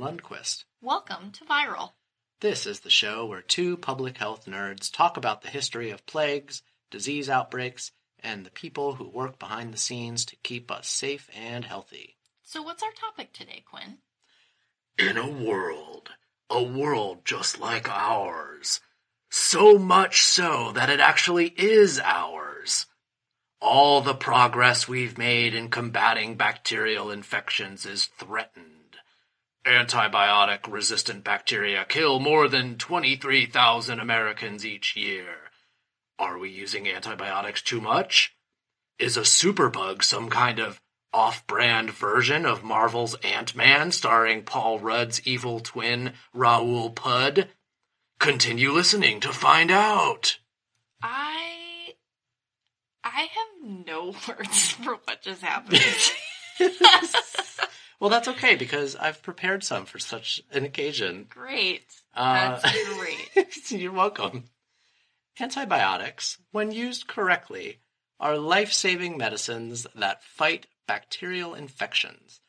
Lundquist. Welcome to Viral. This is the show where two public health nerds talk about the history of plagues, disease outbreaks, and the people who work behind the scenes to keep us safe and healthy. So, what's our topic today, Quinn? In a world, a world just like ours, so much so that it actually is ours. All the progress we've made in combating bacterial infections is threatened. Antibiotic resistant bacteria kill more than 23,000 Americans each year. Are we using antibiotics too much? Is a superbug some kind of off brand version of Marvel's Ant Man starring Paul Rudd's evil twin, Raoul Pud? Continue listening to find out. I. I have no words for what just happened. Well, that's okay because I've prepared some for such an occasion. Great. Uh, That's great. You're welcome. Antibiotics, when used correctly, are life saving medicines that fight bacterial infections.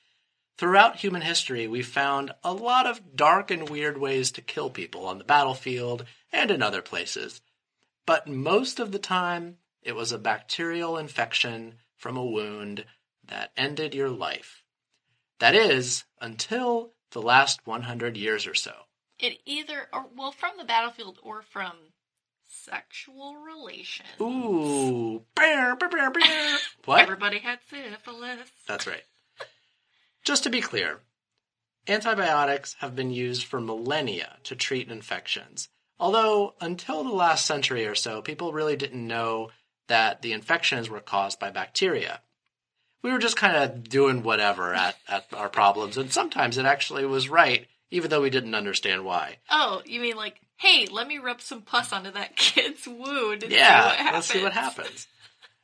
Throughout human history, we've found a lot of dark and weird ways to kill people on the battlefield and in other places. But most of the time, it was a bacterial infection from a wound that ended your life. That is, until the last 100 years or so. It either, or well, from the battlefield or from sexual relations. Ooh. Bear, bear, bear, bear. What? Everybody had syphilis. That's right. Just to be clear, antibiotics have been used for millennia to treat infections. Although, until the last century or so, people really didn't know that the infections were caused by bacteria. We were just kind of doing whatever at, at our problems, and sometimes it actually was right, even though we didn't understand why. Oh, you mean like, hey, let me rub some pus onto that kid's wound and see what Yeah, happens. let's see what happens.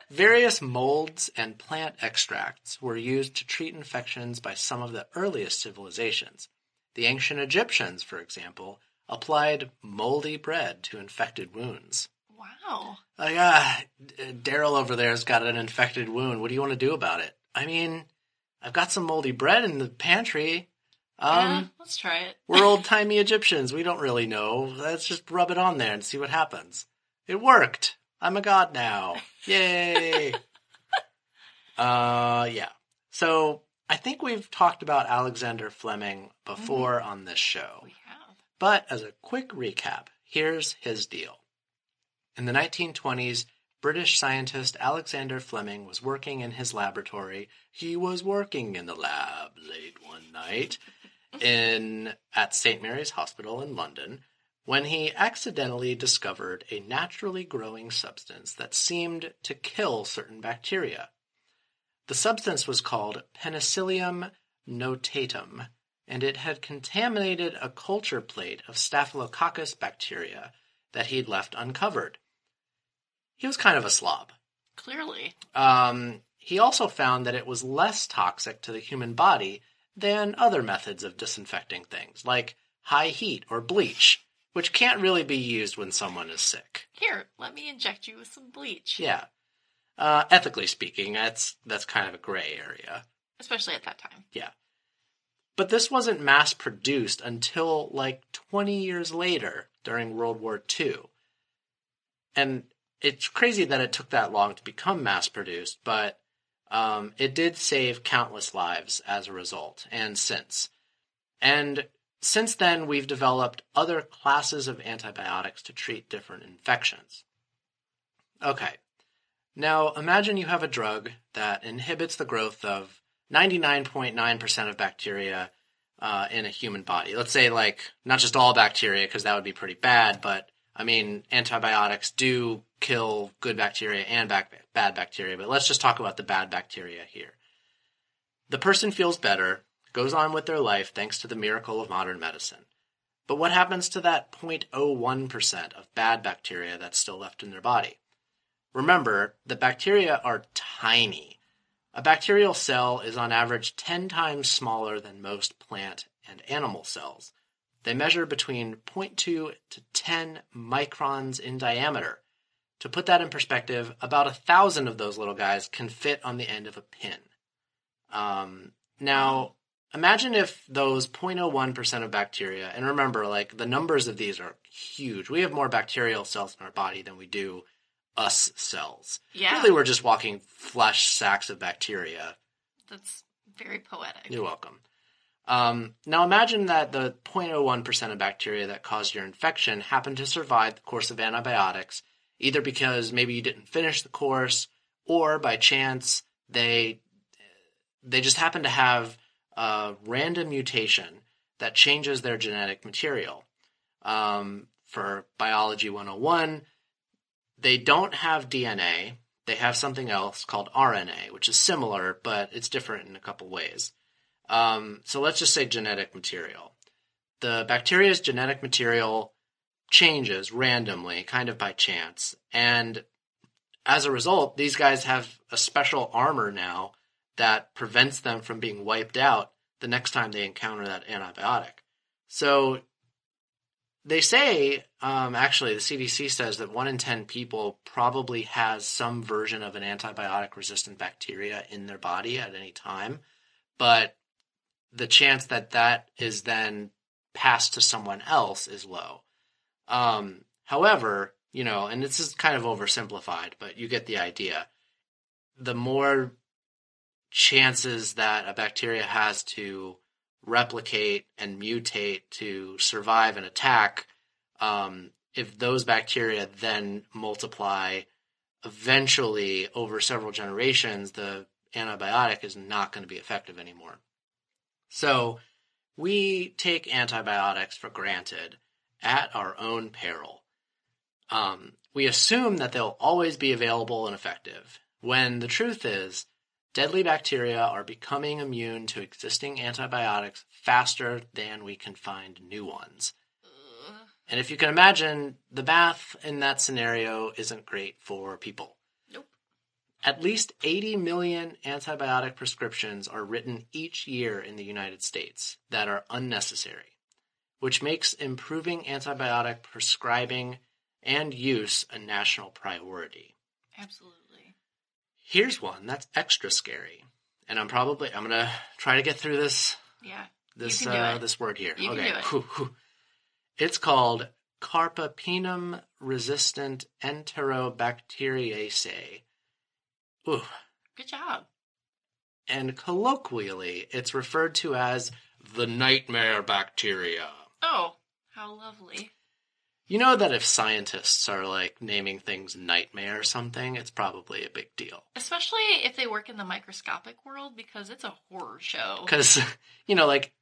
Various molds and plant extracts were used to treat infections by some of the earliest civilizations. The ancient Egyptians, for example, applied moldy bread to infected wounds. Wow. Like, ah, Daryl over there's got an infected wound. What do you want to do about it? I mean, I've got some moldy bread in the pantry. Um, yeah, let's try it. we're old timey Egyptians. We don't really know. Let's just rub it on there and see what happens. It worked. I'm a god now. Yay. uh, yeah. So I think we've talked about Alexander Fleming before on this show. We have. But as a quick recap, here's his deal. In the 1920s, British scientist Alexander Fleming was working in his laboratory. He was working in the lab late one night in at St. Mary's Hospital in London when he accidentally discovered a naturally growing substance that seemed to kill certain bacteria. The substance was called Penicillium notatum, and it had contaminated a culture plate of Staphylococcus bacteria that he'd left uncovered. He was kind of a slob. Clearly. Um, he also found that it was less toxic to the human body than other methods of disinfecting things, like high heat or bleach, which can't really be used when someone is sick. Here, let me inject you with some bleach. Yeah. Uh, ethically speaking, that's that's kind of a gray area. Especially at that time. Yeah. But this wasn't mass produced until like 20 years later during World War II. And it's crazy that it took that long to become mass produced, but um, it did save countless lives as a result, and since. And since then, we've developed other classes of antibiotics to treat different infections. Okay, now imagine you have a drug that inhibits the growth of 99.9% of bacteria uh, in a human body. Let's say, like, not just all bacteria, because that would be pretty bad, but I mean, antibiotics do kill good bacteria and bad bacteria, but let's just talk about the bad bacteria here. The person feels better, goes on with their life thanks to the miracle of modern medicine. But what happens to that 0.01% of bad bacteria that's still left in their body? Remember, the bacteria are tiny. A bacterial cell is on average 10 times smaller than most plant and animal cells. They measure between 0.2 to 10 microns in diameter. To put that in perspective, about a thousand of those little guys can fit on the end of a pin. Um, now, imagine if those 0.01% of bacteria, and remember, like the numbers of these are huge. We have more bacterial cells in our body than we do us cells. Yeah. Really, we're just walking flesh sacks of bacteria. That's very poetic. You're welcome. Um, now imagine that the 0.01% of bacteria that caused your infection happened to survive the course of antibiotics, either because maybe you didn't finish the course, or by chance they they just happen to have a random mutation that changes their genetic material. Um, for biology 101, they don't have DNA. They have something else called RNA, which is similar, but it's different in a couple ways. Um, so let's just say genetic material. The bacteria's genetic material changes randomly, kind of by chance. And as a result, these guys have a special armor now that prevents them from being wiped out the next time they encounter that antibiotic. So they say, um, actually, the CDC says that one in 10 people probably has some version of an antibiotic resistant bacteria in their body at any time. But the chance that that is then passed to someone else is low. Um, however, you know, and this is kind of oversimplified, but you get the idea. The more chances that a bacteria has to replicate and mutate to survive an attack, um, if those bacteria then multiply, eventually over several generations, the antibiotic is not going to be effective anymore. So we take antibiotics for granted at our own peril. Um, we assume that they'll always be available and effective, when the truth is, deadly bacteria are becoming immune to existing antibiotics faster than we can find new ones. And if you can imagine, the math in that scenario isn't great for people. At least 80 million antibiotic prescriptions are written each year in the United States that are unnecessary, which makes improving antibiotic prescribing and use a national priority. Absolutely. Here's one that's extra scary. And I'm probably I'm going to try to get through this Yeah. this uh, this word here. You okay. it. It's called Carbapenem resistant enterobacteriaceae. Ooh. Good job. And colloquially, it's referred to as the nightmare bacteria. Oh, how lovely. You know that if scientists are like naming things nightmare or something, it's probably a big deal. Especially if they work in the microscopic world because it's a horror show. Because, you know, like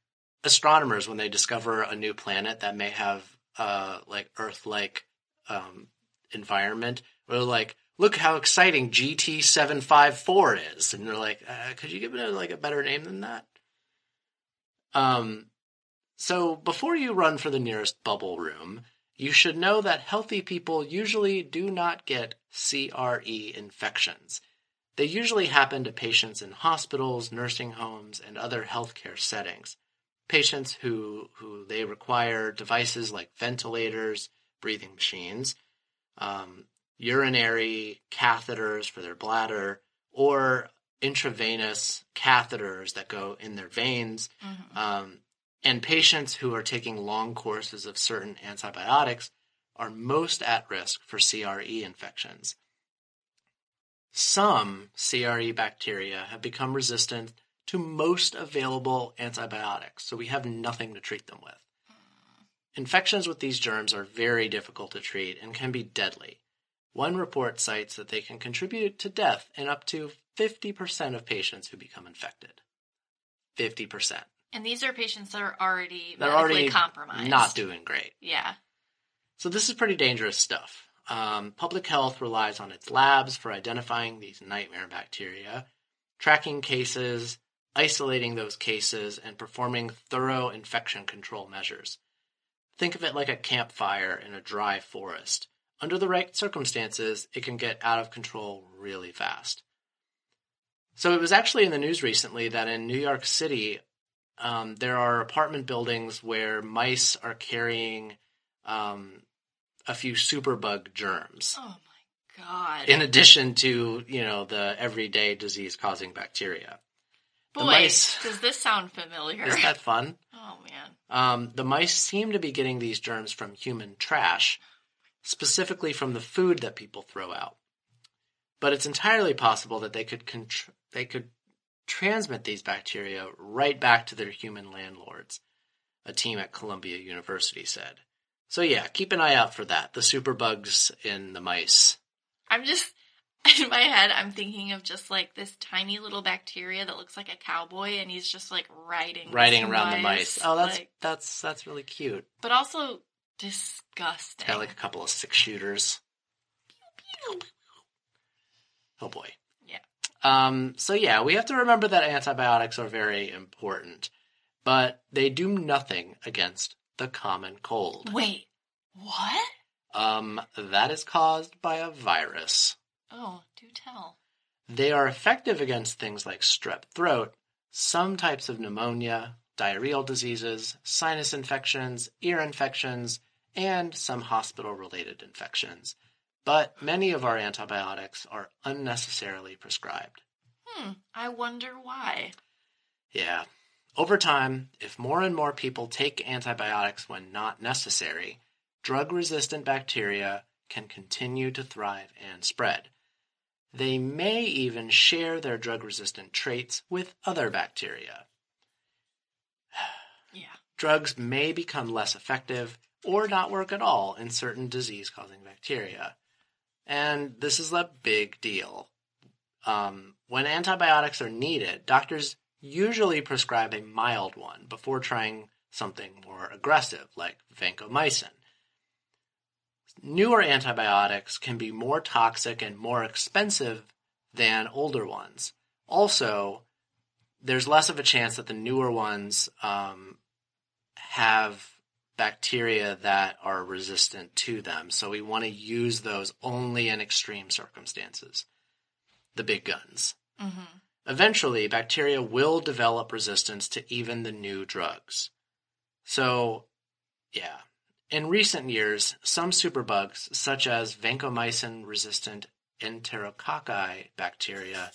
astronomers, when they discover a new planet that may have uh, like Earth like um, environment, they're like, look how exciting GT754 is. And they're like, uh, could you give it a, like a better name than that? Um, so before you run for the nearest bubble room, you should know that healthy people usually do not get CRE infections. They usually happen to patients in hospitals, nursing homes, and other healthcare settings. Patients who, who they require devices like ventilators, breathing machines, um, urinary catheters for their bladder, or intravenous catheters that go in their veins, Mhm. um, and patients who are taking long courses of certain antibiotics are most at risk for CRE infections. Some CRE bacteria have become resistant to most available antibiotics, so we have nothing to treat them with. Infections with these germs are very difficult to treat and can be deadly. One report cites that they can contribute to death in up to 50% of patients who become infected. 50%. And these are patients that are already They're medically already compromised. not doing great. Yeah. So this is pretty dangerous stuff. Um, public health relies on its labs for identifying these nightmare bacteria, tracking cases, isolating those cases, and performing thorough infection control measures. Think of it like a campfire in a dry forest. Under the right circumstances, it can get out of control really fast. So it was actually in the news recently that in New York City, um, there are apartment buildings where mice are carrying um, a few superbug germs, Oh my god. in addition to you know the everyday disease-causing bacteria. The Boy, mice. does this sound familiar? Isn't that fun? oh man. Um, the mice seem to be getting these germs from human trash, specifically from the food that people throw out. But it's entirely possible that they could contr- they could transmit these bacteria right back to their human landlords. A team at Columbia University said. So yeah, keep an eye out for that. The superbugs in the mice. I'm just in my head. I'm thinking of just like this tiny little bacteria that looks like a cowboy, and he's just like riding, riding around the mice. Oh, that's like- that's that's really cute. but also disgusting. Got like a couple of six shooters. Oh boy. Yeah. Um, so yeah, we have to remember that antibiotics are very important, but they do nothing against the common cold. Wait, what? Um, that is caused by a virus. Oh, do tell. They are effective against things like strep throat, some types of pneumonia, diarrheal diseases, sinus infections, ear infections, and some hospital related infections. But many of our antibiotics are unnecessarily prescribed. Hmm. I wonder why. Yeah. Over time, if more and more people take antibiotics when not necessary, drug resistant bacteria can continue to thrive and spread. They may even share their drug resistant traits with other bacteria. Yeah. Drugs may become less effective or not work at all in certain disease causing bacteria. And this is a big deal. Um, when antibiotics are needed, doctors usually prescribe a mild one before trying something more aggressive, like vancomycin. Newer antibiotics can be more toxic and more expensive than older ones. Also, there's less of a chance that the newer ones um, have bacteria that are resistant to them. So we want to use those only in extreme circumstances. The big guns. Mm-hmm. Eventually, bacteria will develop resistance to even the new drugs. So, yeah. In recent years, some superbugs, such as vancomycin resistant enterococci bacteria,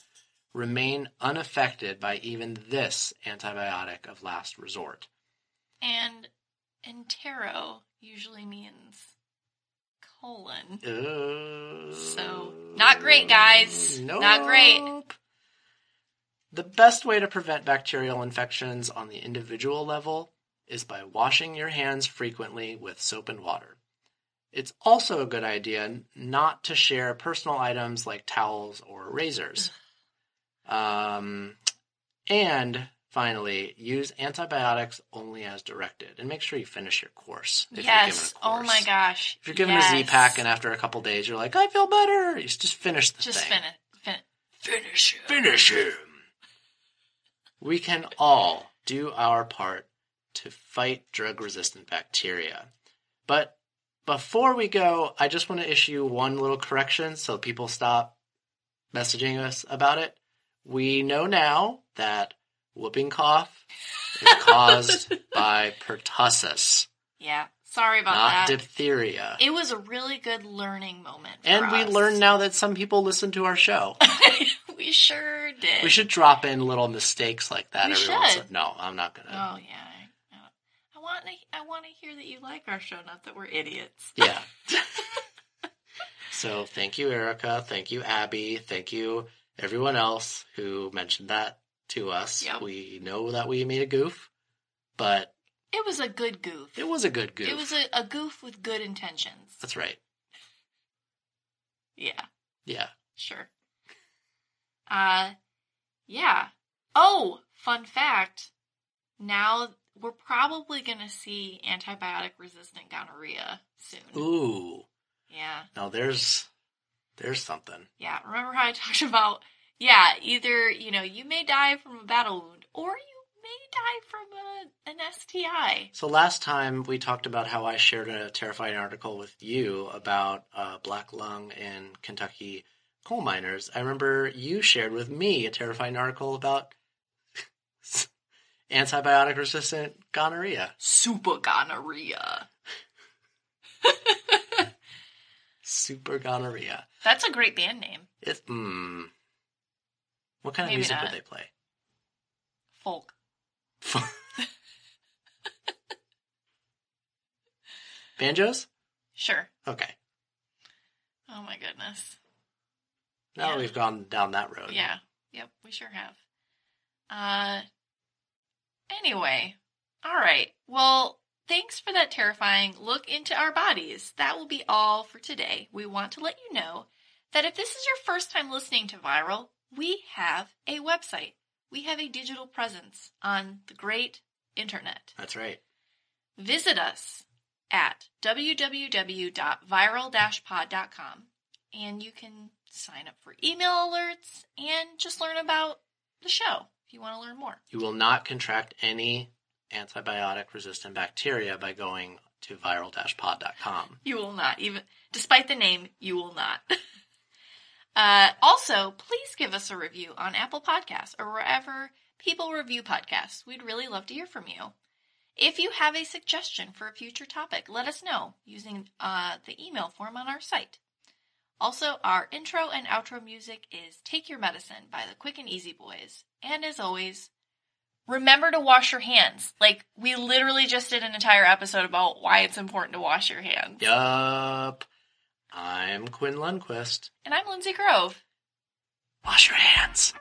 remain unaffected by even this antibiotic of last resort. And entero usually means colon. Uh, So, not great, guys. Not great. The best way to prevent bacterial infections on the individual level is by washing your hands frequently with soap and water. It's also a good idea not to share personal items like towels or razors. Um, and finally, use antibiotics only as directed, and make sure you finish your course. If you're given yes. a course. Oh my gosh. If you're given yes. a Z pack and after a couple days you're like, I feel better, you just finish the just thing. finish. Fin- finish it. Finish him. We can all do our part to fight drug resistant bacteria. But before we go, I just want to issue one little correction so people stop messaging us about it. We know now that whooping cough is caused by pertussis, Yeah. Sorry about not that. diphtheria. it was a really good learning moment. And we us. learned now that some people listen to our show. we sure did. We should drop in little mistakes like that We every once. should. in- No, I'm not gonna. Oh yeah. I, I want to. I want to hear that you like our show, not that we're idiots. Yeah. so thank you, Erica. Thank you, Abby. Thank you, everyone else who mentioned that to us. Yep. We know that we made a goof, but It was a good goof. it was a good goof. It was a, a goof with good intentions. That's right. Yeah. Yeah. Sure. Uh, yeah. Oh, fun fact. Now we're probably going to see antibiotic resistant gonorrhea soon. Ooh. Yeah. Now there's there's something. Yeah. Remember how I talked about, yeah, either, you know, you may die from a battle wound or you may die from a, an STI. So last time we talked about how I shared a terrifying article with you about uh, black lung in Kentucky coal miners. I remember you shared with me a terrifying article about antibiotic resistant gonorrhea. Super gonorrhea. Super gonorrhea. That's a great band name. It's mm. What kind of Maybe music not. would they play? Folk. Banjos? Sure. Okay. Oh my goodness. Now Yeah. we've gone down that road. Yeah. Yep, we sure have. Uh anyway. All right. Well, thanks for that terrifying look into our bodies. That will be all for today. We want to let you know that if this is your first time listening to Viral, we have a website. We have a digital presence on the great internet. That's right. Visit us at www.viral-pod.com and you can sign up for email alerts and just learn about the show if you want to learn more. You will not contract any antibiotic resistant bacteria by going to viral-pod.com. You will not, even despite the name, you will not. uh, also, please give us a review on Apple Podcasts or wherever people review podcasts. We'd really love to hear from you. If you have a suggestion for a future topic, let us know using uh, the email form on our site. Also, our intro and outro music is Take Your Medicine by the Quick and Easy Boys. And as always, remember to wash your hands. Like, we literally just did an entire episode about why it's important to wash your hands. Yup. I'm Quinn Lundquist. And I'm Linsey Grove. Wash your hands.